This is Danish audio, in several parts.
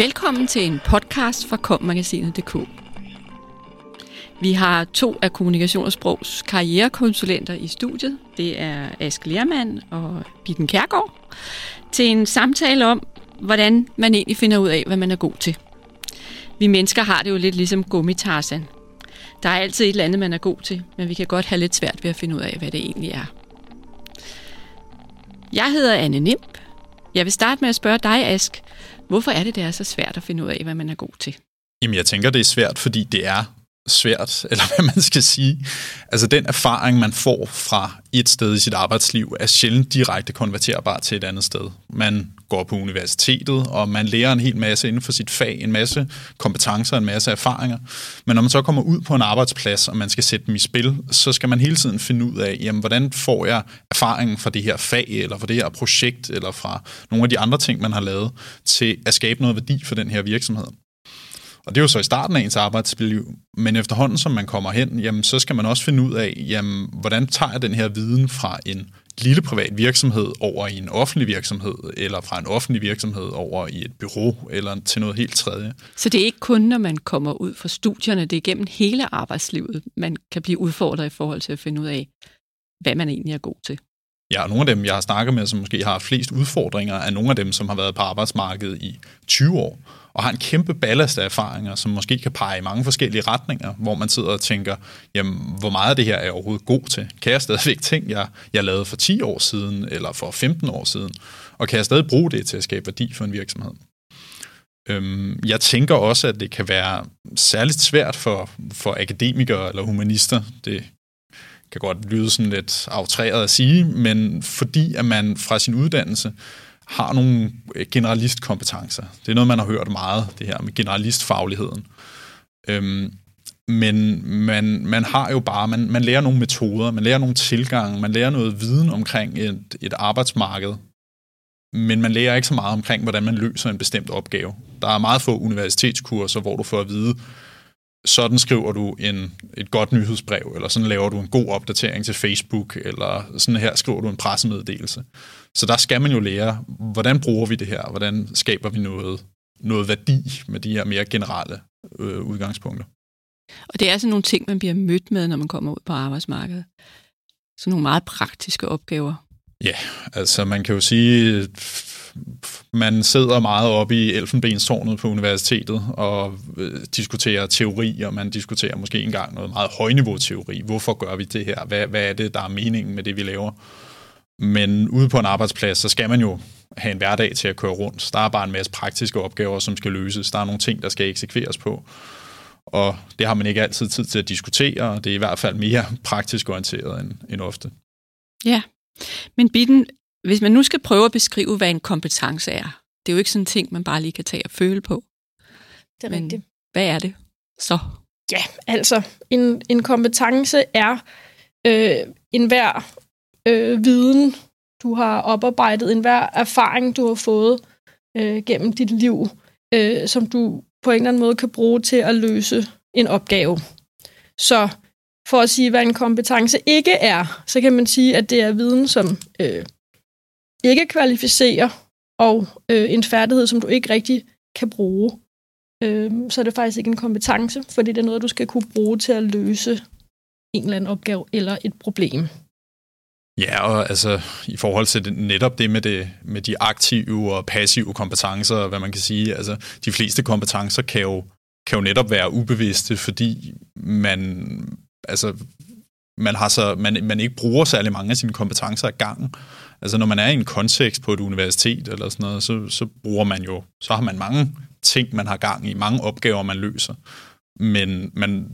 Velkommen til en podcast fra kommagasinet.dk. Vi har to af kommunikationssprogs karrierekonsulenter i studiet. Det er Ask Lermand og Bitten Kærgaard. Til en samtale om, hvordan man egentlig finder ud af, hvad man er god til. Vi mennesker har det jo lidt ligesom gummitarsan. Der er altid et eller andet, man er god til, men vi kan godt have lidt svært ved at finde ud af, hvad det egentlig er. Jeg hedder Anne Nimp. Jeg vil starte med at spørge dig, Ask. Hvorfor er det, det er så svært at finde ud af, hvad man er god til? Jamen, jeg tænker, det er svært, fordi det er svært, eller hvad man skal sige. Altså den erfaring, man får fra et sted i sit arbejdsliv, er sjældent direkte konverterbar til et andet sted. Man går på universitetet, og man lærer en hel masse inden for sit fag, en masse kompetencer, en masse erfaringer. Men når man så kommer ud på en arbejdsplads, og man skal sætte dem i spil, så skal man hele tiden finde ud af, jamen, hvordan får jeg erfaringen fra det her fag, eller fra det her projekt, eller fra nogle af de andre ting, man har lavet, til at skabe noget værdi for den her virksomhed. Og det er jo så i starten af ens arbejdsliv, men efterhånden som man kommer hen, jamen, så skal man også finde ud af, jamen, hvordan tager jeg den her viden fra en lille privat virksomhed over i en offentlig virksomhed, eller fra en offentlig virksomhed over i et bureau, eller til noget helt tredje. Så det er ikke kun, når man kommer ud fra studierne, det er gennem hele arbejdslivet, man kan blive udfordret i forhold til at finde ud af, hvad man egentlig er god til. Ja, og nogle af dem, jeg har snakket med, som måske har flest udfordringer, er nogle af dem, som har været på arbejdsmarkedet i 20 år, og har en kæmpe ballast af erfaringer, som måske kan pege i mange forskellige retninger, hvor man sidder og tænker, jamen, hvor meget af det her er jeg overhovedet god til? Kan jeg stadigvæk ting, jeg, jeg lavede for 10 år siden, eller for 15 år siden? Og kan jeg stadig bruge det til at skabe værdi for en virksomhed? Øhm, jeg tænker også, at det kan være særligt svært for, for akademikere eller humanister. Det kan godt lyde sådan lidt aftræret at sige, men fordi at man fra sin uddannelse har nogle øh, generalistkompetencer. Det er noget, man har hørt meget, det her med generalistfagligheden. Øhm, men man, man har jo bare, man, man lærer nogle metoder, man lærer nogle tilgange, man lærer noget viden omkring et, et arbejdsmarked, men man lærer ikke så meget omkring, hvordan man løser en bestemt opgave. Der er meget få universitetskurser, hvor du får at vide, sådan skriver du en, et godt nyhedsbrev, eller sådan laver du en god opdatering til Facebook, eller sådan her skriver du en pressemeddelelse. Så der skal man jo lære, hvordan bruger vi det her, hvordan skaber vi noget, noget værdi med de her mere generelle øh, udgangspunkter. Og det er altså nogle ting, man bliver mødt med, når man kommer ud på arbejdsmarkedet. Så nogle meget praktiske opgaver. Ja, altså man kan jo sige, man sidder meget oppe i elfenbenstårnet på universitetet og øh, diskuterer teori, og man diskuterer måske engang noget meget højniveau-teori. Hvorfor gør vi det her? Hvad, hvad er det, der er meningen med det, vi laver? Men ude på en arbejdsplads, så skal man jo have en hverdag til at køre rundt. Der er bare en masse praktiske opgaver, som skal løses. Der er nogle ting, der skal eksekveres på. Og det har man ikke altid tid til at diskutere, og det er i hvert fald mere praktisk orienteret end, end ofte. Ja, men Bitten, hvis man nu skal prøve at beskrive, hvad en kompetence er, det er jo ikke sådan en ting, man bare lige kan tage og føle på. Det er Men rigtigt. hvad er det så? Ja, altså, en, en kompetence er øh, enhver øh, viden, du har oparbejdet, enhver erfaring, du har fået øh, gennem dit liv, øh, som du på en eller anden måde kan bruge til at løse en opgave. Så for at sige, hvad en kompetence ikke er, så kan man sige, at det er viden, som øh, ikke kvalificerer, og øh, en færdighed, som du ikke rigtig kan bruge. Øh, så er det faktisk ikke en kompetence, fordi det er noget, du skal kunne bruge til at løse en eller anden opgave eller et problem. Ja, og altså i forhold til det, netop det med, det med de aktive og passive kompetencer, hvad man kan sige, altså de fleste kompetencer kan jo, kan jo netop være ubevidste, fordi man, altså, man, har så, man, man ikke bruger særlig mange af sine kompetencer i gangen. Altså når man er i en kontekst på et universitet eller sådan noget, så, så bruger man jo, så har man mange ting, man har gang i, mange opgaver, man løser. Men man,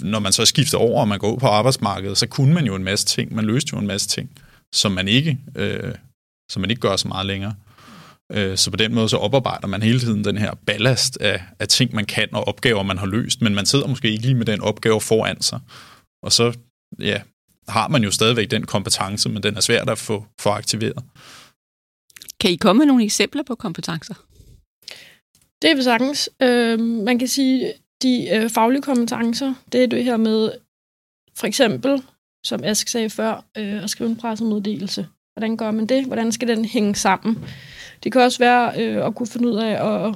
når man så skifter over, og man går ud på arbejdsmarkedet, så kunne man jo en masse ting. Man løste jo en masse ting, som man ikke, øh, som man ikke gør så meget længere. Øh, så på den måde så oparbejder man hele tiden den her ballast af, af ting, man kan, og opgaver, man har løst, men man sidder måske ikke lige med den opgave foran sig. Og så ja, har man jo stadigvæk den kompetence, men den er svært at få, få aktiveret. Kan I komme med nogle eksempler på kompetencer? Det er vi sagtens. Øh, man kan sige, de øh, faglige kompetencer, det er det her med, for eksempel, som Ask sagde før, øh, at skrive en pressemeddelelse. Hvordan gør man det? Hvordan skal den hænge sammen? Det kan også være øh, at kunne finde ud af at,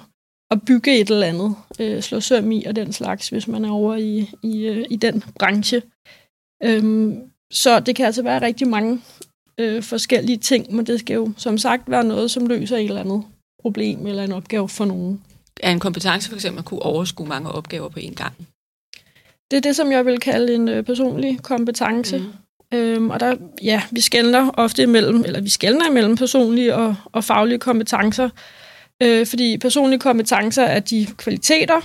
at bygge et eller andet, øh, slå søm i og den slags, hvis man er over i, i, øh, i den branche. Øhm, så det kan altså være rigtig mange øh, forskellige ting, men det skal jo som sagt være noget, som løser et eller andet problem eller en opgave for nogen. Er en kompetence for eksempel at kunne overskue mange opgaver på én gang? Det er det, som jeg vil kalde en øh, personlig kompetence. Mm. Øhm, og der, ja, vi skældner ofte imellem, eller vi skældner imellem personlige og, og faglige kompetencer, øh, fordi personlige kompetencer er de kvaliteter,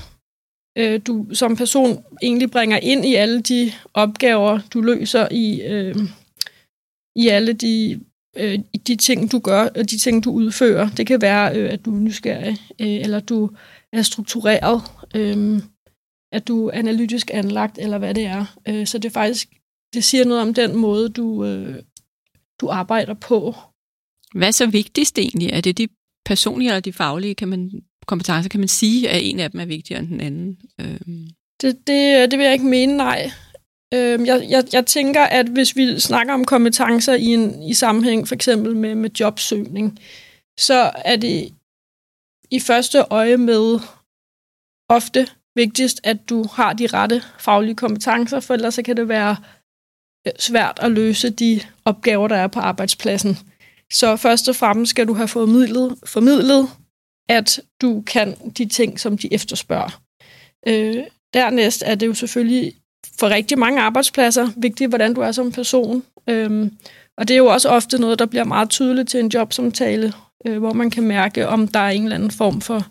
øh, du som person egentlig bringer ind i alle de opgaver, du løser i, øh, i alle de, øh, de ting, du gør, og de ting, du udfører. Det kan være, øh, at du er nysgerrig, øh, eller du er struktureret, øh, at du er analytisk anlagt, eller hvad det er. Øh, så det er faktisk, det siger noget om den måde, du, øh, du arbejder på. Hvad er så vigtigst egentlig? Er det de personlige eller de faglige kan man, kompetencer, kan man sige, at en af dem er vigtigere end den anden? Øh. Det, det, øh, det vil jeg ikke mene, nej. Øh, jeg, jeg, jeg tænker, at hvis vi snakker om kompetencer i en i sammenhæng for eksempel med, med jobsøgning, så er det i første øje med ofte vigtigst, at du har de rette faglige kompetencer, for ellers så kan det være øh, svært at løse de opgaver, der er på arbejdspladsen. Så først og fremmest skal du have formidlet, formidlet at du kan de ting, som de efterspørger. Øh, dernæst er det jo selvfølgelig for rigtig mange arbejdspladser vigtigt, hvordan du er som person. Øhm, og det er jo også ofte noget, der bliver meget tydeligt til en jobsamtale, øh, hvor man kan mærke, om der er en eller anden form for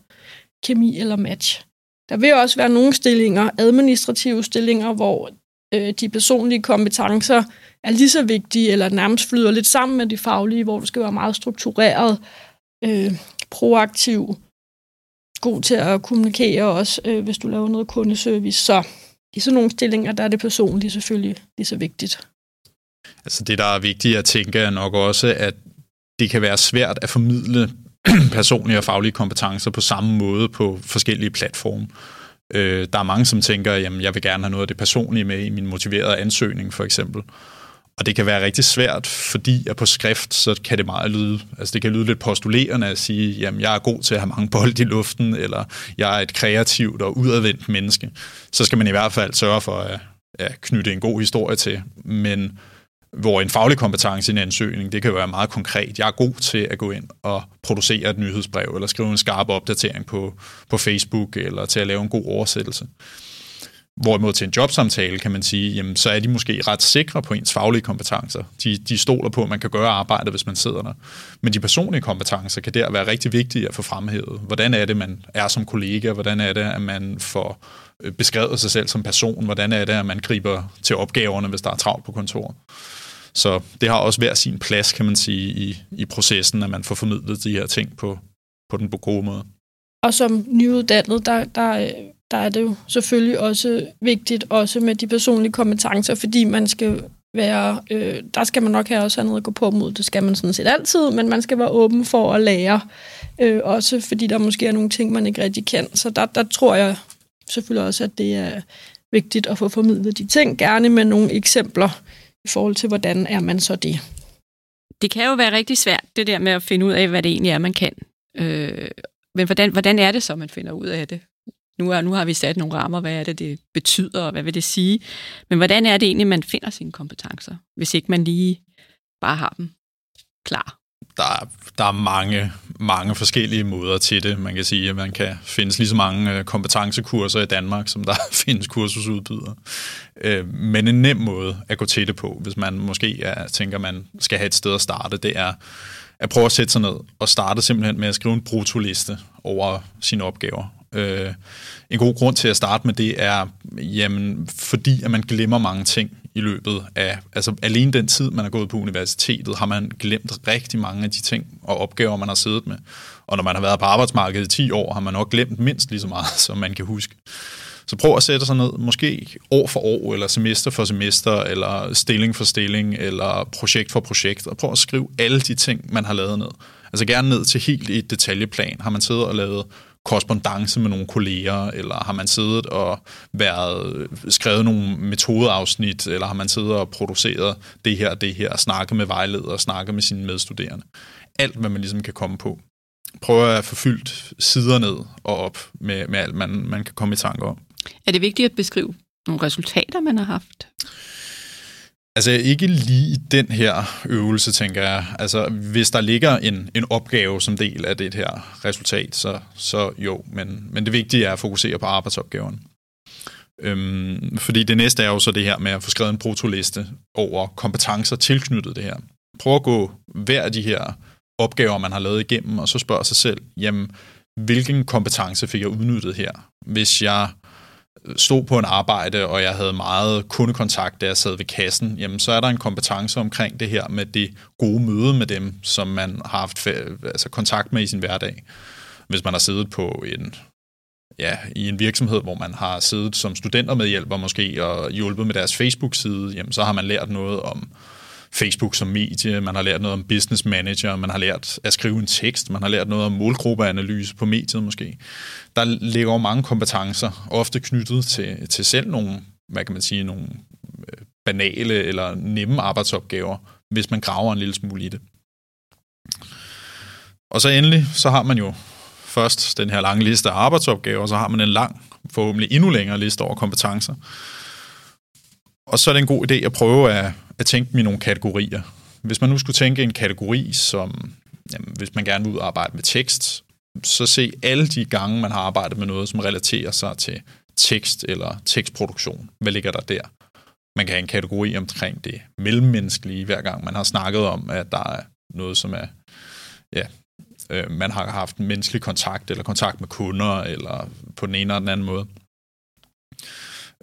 kemi eller match. Der vil også være nogle stillinger, administrative stillinger, hvor øh, de personlige kompetencer er lige så vigtige, eller nærmest flyder lidt sammen med de faglige, hvor du skal være meget struktureret, øh, proaktiv, god til at kommunikere også, øh, hvis du laver noget kundeservice. Så i sådan nogle stillinger, der er det personlige selvfølgelig lige så vigtigt. Altså det, der er vigtigt at tænke, er nok også, at det kan være svært at formidle personlige og faglige kompetencer på samme måde på forskellige platforme. Øh, der er mange, som tænker, jamen jeg vil gerne have noget af det personlige med i min motiverede ansøgning, for eksempel. Og det kan være rigtig svært, fordi at på skrift, så kan det meget lyde, altså det kan lyde lidt postulerende at sige, jamen jeg er god til at have mange bold i luften, eller jeg er et kreativt og udadvendt menneske. Så skal man i hvert fald sørge for at, at knytte en god historie til. Men hvor en faglig kompetence i en ansøgning, det kan være meget konkret. Jeg er god til at gå ind og producere et nyhedsbrev, eller skrive en skarp opdatering på, på Facebook, eller til at lave en god oversættelse. Hvorimod til en jobsamtale kan man sige, jamen, så er de måske ret sikre på ens faglige kompetencer. De, de stoler på, at man kan gøre arbejdet, hvis man sidder der. Men de personlige kompetencer kan der være rigtig vigtige at få fremhævet. Hvordan er det, man er som kollega? Hvordan er det, at man får øh, beskrevet sig selv som person? Hvordan er det, at man griber til opgaverne, hvis der er travlt på kontoret? Så det har også hver sin plads, kan man sige, i, i processen, at man får formidlet de her ting på, på den gode måde. Og som nyuddannet, der, der, øh, der er det jo selvfølgelig også vigtigt, også med de personlige kompetencer, fordi man skal være, øh, der skal man nok have også noget at gå på mod, det skal man sådan set altid, men man skal være åben for at lære, øh, også fordi der måske er nogle ting, man ikke rigtig kan. Så der, der tror jeg selvfølgelig også, at det er vigtigt at få formidlet de ting, gerne med nogle eksempler i forhold til, hvordan er man så det. Det kan jo være rigtig svært, det der med at finde ud af, hvad det egentlig er, man kan. Øh, men hvordan, hvordan er det så, man finder ud af det? Nu, er, nu har vi sat nogle rammer, hvad er det, det betyder, og hvad vil det sige? Men hvordan er det egentlig, man finder sine kompetencer, hvis ikke man lige bare har dem klar? Der der er mange, mange forskellige måder til det. Man kan sige, at man kan findes lige så mange øh, kompetencekurser i Danmark, som der findes kursusudbydere. Øh, men en nem måde at gå til det på, hvis man måske er, tænker, man skal have et sted at starte, det er at prøve at sætte sig ned og starte simpelthen med at skrive en brutoliste over sine opgaver. Øh, en god grund til at starte med det er, jamen, fordi at man glemmer mange ting i løbet af, altså alene den tid, man har gået på universitetet, har man glemt rigtig mange af de ting og opgaver, man har siddet med. Og når man har været på arbejdsmarkedet i 10 år, har man nok glemt mindst lige så meget, som man kan huske. Så prøv at sætte sig ned, måske år for år, eller semester for semester, eller stilling for stilling, eller projekt for projekt, og prøv at skrive alle de ting, man har lavet ned. Altså gerne ned til helt i et detaljeplan. Har man siddet og lavet korrespondence med nogle kolleger, eller har man siddet og været, skrevet nogle metodeafsnit, eller har man siddet og produceret det her det her, snakket med vejledere, snakket med sine medstuderende. Alt, hvad man ligesom kan komme på. prøver at få fyldt sider ned og op med, med alt, man, man kan komme i tanke om. Er det vigtigt at beskrive nogle resultater, man har haft? Altså ikke lige i den her øvelse, tænker jeg. Altså hvis der ligger en, en opgave som del af det her resultat, så, så jo. Men, men det vigtige er at fokusere på arbejdsopgaven. Øhm, fordi det næste er jo så det her med at få skrevet en protoliste over kompetencer tilknyttet det her. Prøv at gå hver af de her opgaver, man har lavet igennem, og så spørge sig selv, jamen, hvilken kompetence fik jeg udnyttet her? Hvis jeg stod på en arbejde, og jeg havde meget kundekontakt, da jeg sad ved kassen, jamen så er der en kompetence omkring det her med det gode møde med dem, som man har haft altså kontakt med i sin hverdag. Hvis man har siddet på en, ja, i en virksomhed, hvor man har siddet som studentermedhjælper måske og hjulpet med deres Facebook-side, jamen så har man lært noget om Facebook som medie, man har lært noget om business manager, man har lært at skrive en tekst, man har lært noget om målgruppeanalyse på mediet måske. Der ligger jo mange kompetencer, ofte knyttet til, til selv nogle, hvad kan man sige, nogle øh, banale eller nemme arbejdsopgaver, hvis man graver en lille smule i det. Og så endelig, så har man jo først den her lange liste af arbejdsopgaver, og så har man en lang, forhåbentlig endnu længere liste over kompetencer. Og så er det en god idé at prøve at, at tænke dem i nogle kategorier. Hvis man nu skulle tænke en kategori, som jamen, hvis man gerne vil ud og arbejde med tekst, så se alle de gange, man har arbejdet med noget, som relaterer sig til tekst eller tekstproduktion. Hvad ligger der der? Man kan have en kategori omkring det mellemmenneskelige, hver gang man har snakket om, at der er noget, som er, ja, øh, man har haft menneskelig kontakt, eller kontakt med kunder, eller på den ene eller den anden måde.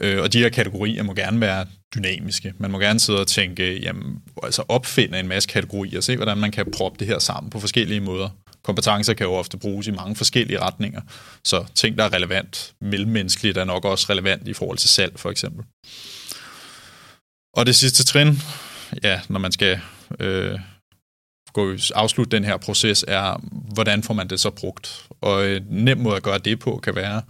Øh, og de her kategorier må gerne være dynamiske. Man må gerne sidde og tænke, jamen, altså opfinde en masse kategorier, og se, hvordan man kan proppe det her sammen på forskellige måder. Kompetencer kan jo ofte bruges i mange forskellige retninger, så ting, der er relevant mellemmenneskeligt, er nok også relevant i forhold til salg, for eksempel. Og det sidste trin, ja, når man skal øh, gå afslutte den her proces, er, hvordan får man det så brugt? Og en nem måde at gøre det på kan være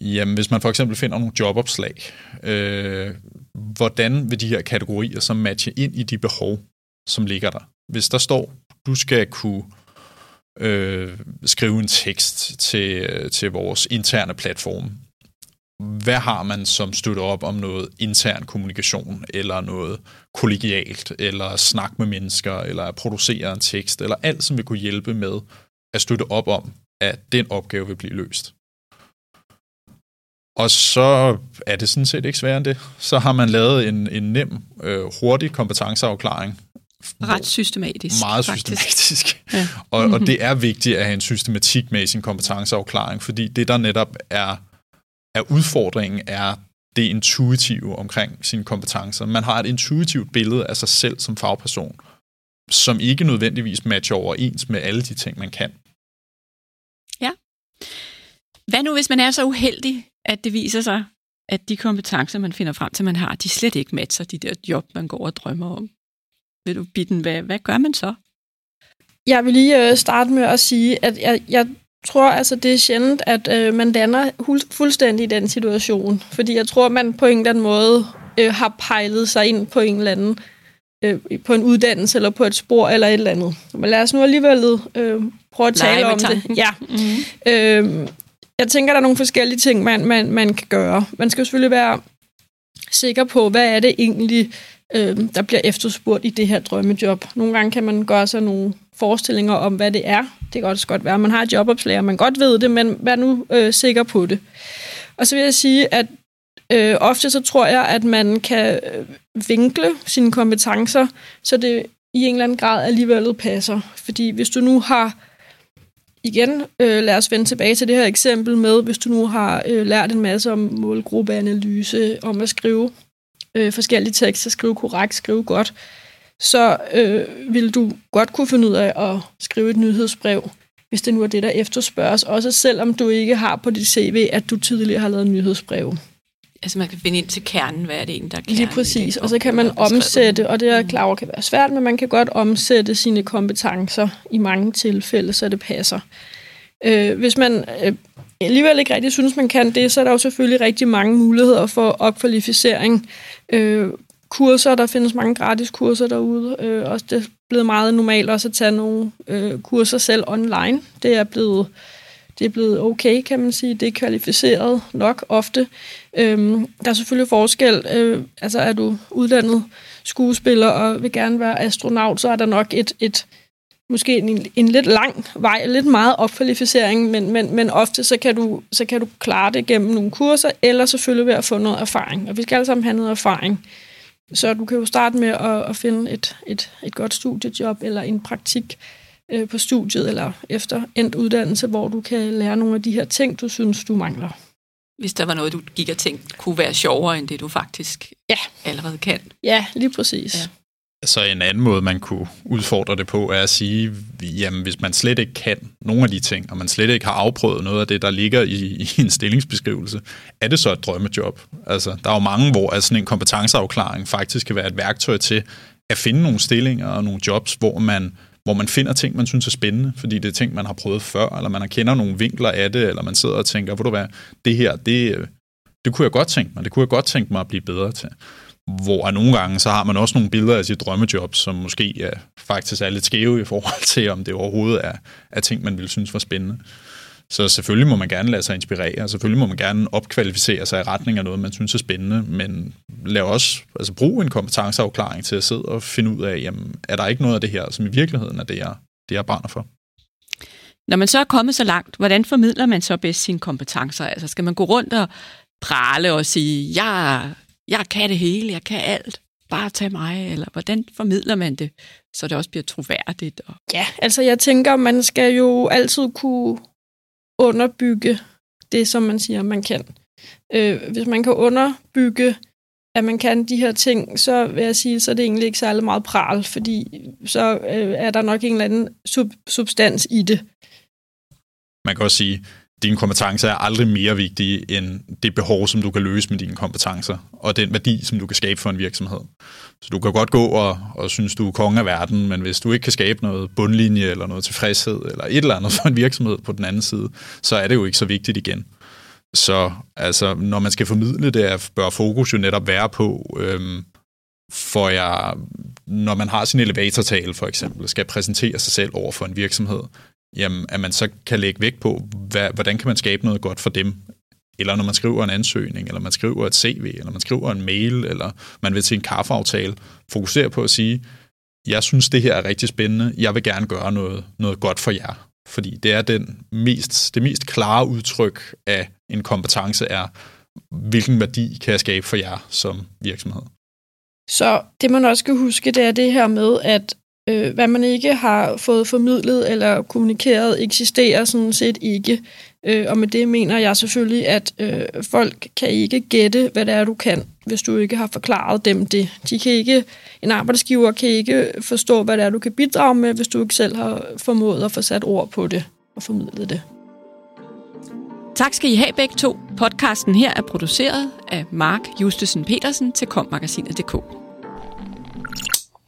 Jamen, hvis man for eksempel finder nogle jobopslag, øh, hvordan vil de her kategorier så matche ind i de behov, som ligger der? Hvis der står, du skal kunne øh, skrive en tekst til, øh, til vores interne platform, hvad har man, som støtter op om noget intern kommunikation, eller noget kollegialt, eller snak med mennesker, eller at producere en tekst, eller alt, som vil kunne hjælpe med at støtte op om, at den opgave vil blive løst. Og så er det sådan set ikke sværere end det. Så har man lavet en, en nem, øh, hurtig kompetenceafklaring. Ret systematisk. Meget faktisk. systematisk. Ja. og, og det er vigtigt at have en systematik med i sin kompetenceafklaring, fordi det, der netop er, er udfordringen, er det intuitive omkring sine kompetencer. Man har et intuitivt billede af sig selv som fagperson, som ikke nødvendigvis matcher overens med alle de ting, man kan. Hvad nu, hvis man er så uheldig, at det viser sig, at de kompetencer, man finder frem til, man har, de slet ikke matcher de der job, man går og drømmer om. Vil du, Bitten, hvad, hvad gør man så? Jeg vil lige øh, starte med at sige, at jeg, jeg tror, altså, det er sjældent, at øh, man lander fuldstændig i den situation. Fordi jeg tror, man på en eller anden måde øh, har pejlet sig ind på en eller anden øh, på en uddannelse eller på et spor eller et eller andet. Men lad os nu alligevel øh, prøve at tale om det. Ja. Mm-hmm. Øh, jeg tænker, der er nogle forskellige ting, man, man, man kan gøre. Man skal jo selvfølgelig være sikker på, hvad er det egentlig, øh, der bliver efterspurgt i det her drømmejob. Nogle gange kan man gøre sig nogle forestillinger om, hvad det er. Det kan også godt være, at man har et jobopslag, og man godt ved det, men vær nu øh, sikker på det. Og så vil jeg sige, at øh, ofte så tror jeg, at man kan øh, vinkle sine kompetencer, så det i en eller anden grad alligevel passer. Fordi hvis du nu har igen, øh, lad os vende tilbage til det her eksempel med, hvis du nu har øh, lært en masse om målgruppeanalyse, om at skrive øh, forskellige tekster, skrive korrekt, skrive godt, så øh, vil du godt kunne finde ud af at skrive et nyhedsbrev, hvis det nu er det, der efterspørges, også selvom du ikke har på dit CV, at du tidligere har lavet nyhedsbrev. Altså man kan finde ind til kernen, hvad er det egentlig, der er kernen? Lige præcis, og så kan man omsætte, og det er klar over kan være svært, men man kan godt omsætte sine kompetencer i mange tilfælde, så det passer. Øh, hvis man øh, alligevel ikke rigtig synes, man kan det, så er der jo selvfølgelig rigtig mange muligheder for opkvalificering. Øh, kurser, der findes mange gratis kurser derude, øh, også det blevet meget normalt også at tage nogle øh, kurser selv online. Det er blevet det er blevet okay, kan man sige. Det er kvalificeret nok ofte. Øhm, der er selvfølgelig forskel. Øh, altså er du uddannet skuespiller og vil gerne være astronaut, så er der nok et, et måske en, en lidt lang vej, lidt meget opkvalificering, men, men, men ofte så kan, du, så kan du klare det gennem nogle kurser, eller selvfølgelig ved at få noget erfaring. Og vi skal alle sammen have noget erfaring. Så du kan jo starte med at, at finde et, et, et godt studiejob eller en praktik øh, på studiet eller efter endt uddannelse, hvor du kan lære nogle af de her ting, du synes, du mangler. Hvis der var noget, du gik og tænkte, kunne være sjovere, end det du faktisk ja. allerede kan. Ja, lige præcis. Ja. Så en anden måde, man kunne udfordre det på, er at sige, jamen hvis man slet ikke kan nogle af de ting, og man slet ikke har afprøvet noget af det, der ligger i, i en stillingsbeskrivelse, er det så et drømmejob? Altså, der er jo mange, hvor altså, sådan en kompetenceafklaring faktisk kan være et værktøj til at finde nogle stillinger og nogle jobs, hvor man hvor man finder ting, man synes er spændende, fordi det er ting, man har prøvet før, eller man har kender nogle vinkler af det, eller man sidder og tænker, hvor du hvad, det her, det, det kunne jeg godt tænke mig, det kunne jeg godt tænke mig at blive bedre til. Hvor nogle gange, så har man også nogle billeder af sit drømmejob, som måske ja, faktisk er lidt skæve i forhold til, om det overhovedet er, er ting, man ville synes var spændende. Så selvfølgelig må man gerne lade sig inspirere, og selvfølgelig må man gerne opkvalificere sig i retning af noget, man synes er spændende, men lad også altså brug en kompetenceafklaring til at sidde og finde ud af, jamen, er der ikke noget af det her, som i virkeligheden er det, jeg, det, jeg brænder for? Når man så er kommet så langt, hvordan formidler man så bedst sine kompetencer? Altså skal man gå rundt og prale og sige, jeg, jeg kan det hele, jeg kan alt, bare tag mig, eller hvordan formidler man det, så det også bliver troværdigt? Og... Ja, altså jeg tænker, man skal jo altid kunne underbygge det, som man siger, man kan. Øh, hvis man kan underbygge, at man kan de her ting, så vil jeg sige, så er det egentlig ikke særlig meget pral, fordi så øh, er der nok en eller anden sub- substans i det. Man kan også sige, dine kompetencer er aldrig mere vigtige end det behov, som du kan løse med dine kompetencer, og den værdi, som du kan skabe for en virksomhed. Så du kan godt gå og, og synes, du er konge af verden, men hvis du ikke kan skabe noget bundlinje eller noget tilfredshed eller et eller andet for en virksomhed på den anden side, så er det jo ikke så vigtigt igen. Så altså, når man skal formidle det, bør fokus jo netop være på, øhm, for jeg, når man har sin elevatortale for eksempel, skal præsentere sig selv over for en virksomhed, jamen, at man så kan lægge vægt på, hvad, hvordan kan man skabe noget godt for dem, eller når man skriver en ansøgning, eller man skriver et CV, eller man skriver en mail, eller man vil til en kaffeaftale, fokusere på at sige, jeg synes, det her er rigtig spændende, jeg vil gerne gøre noget, noget godt for jer. Fordi det er den mest, det mest klare udtryk af en kompetence er, hvilken værdi kan jeg skabe for jer som virksomhed. Så det man også skal huske, det er det her med, at øh, hvad man ikke har fået formidlet eller kommunikeret, eksisterer sådan set ikke. Øh, og med det mener jeg selvfølgelig, at øh, folk kan ikke gætte, hvad det er, du kan, hvis du ikke har forklaret dem det. De kan ikke, en arbejdsgiver kan ikke forstå, hvad det er, du kan bidrage med, hvis du ikke selv har formået at få sat ord på det og formidlet det. Tak skal I have begge to. Podcasten her er produceret af Mark Justesen Petersen til kommagasinet.dk.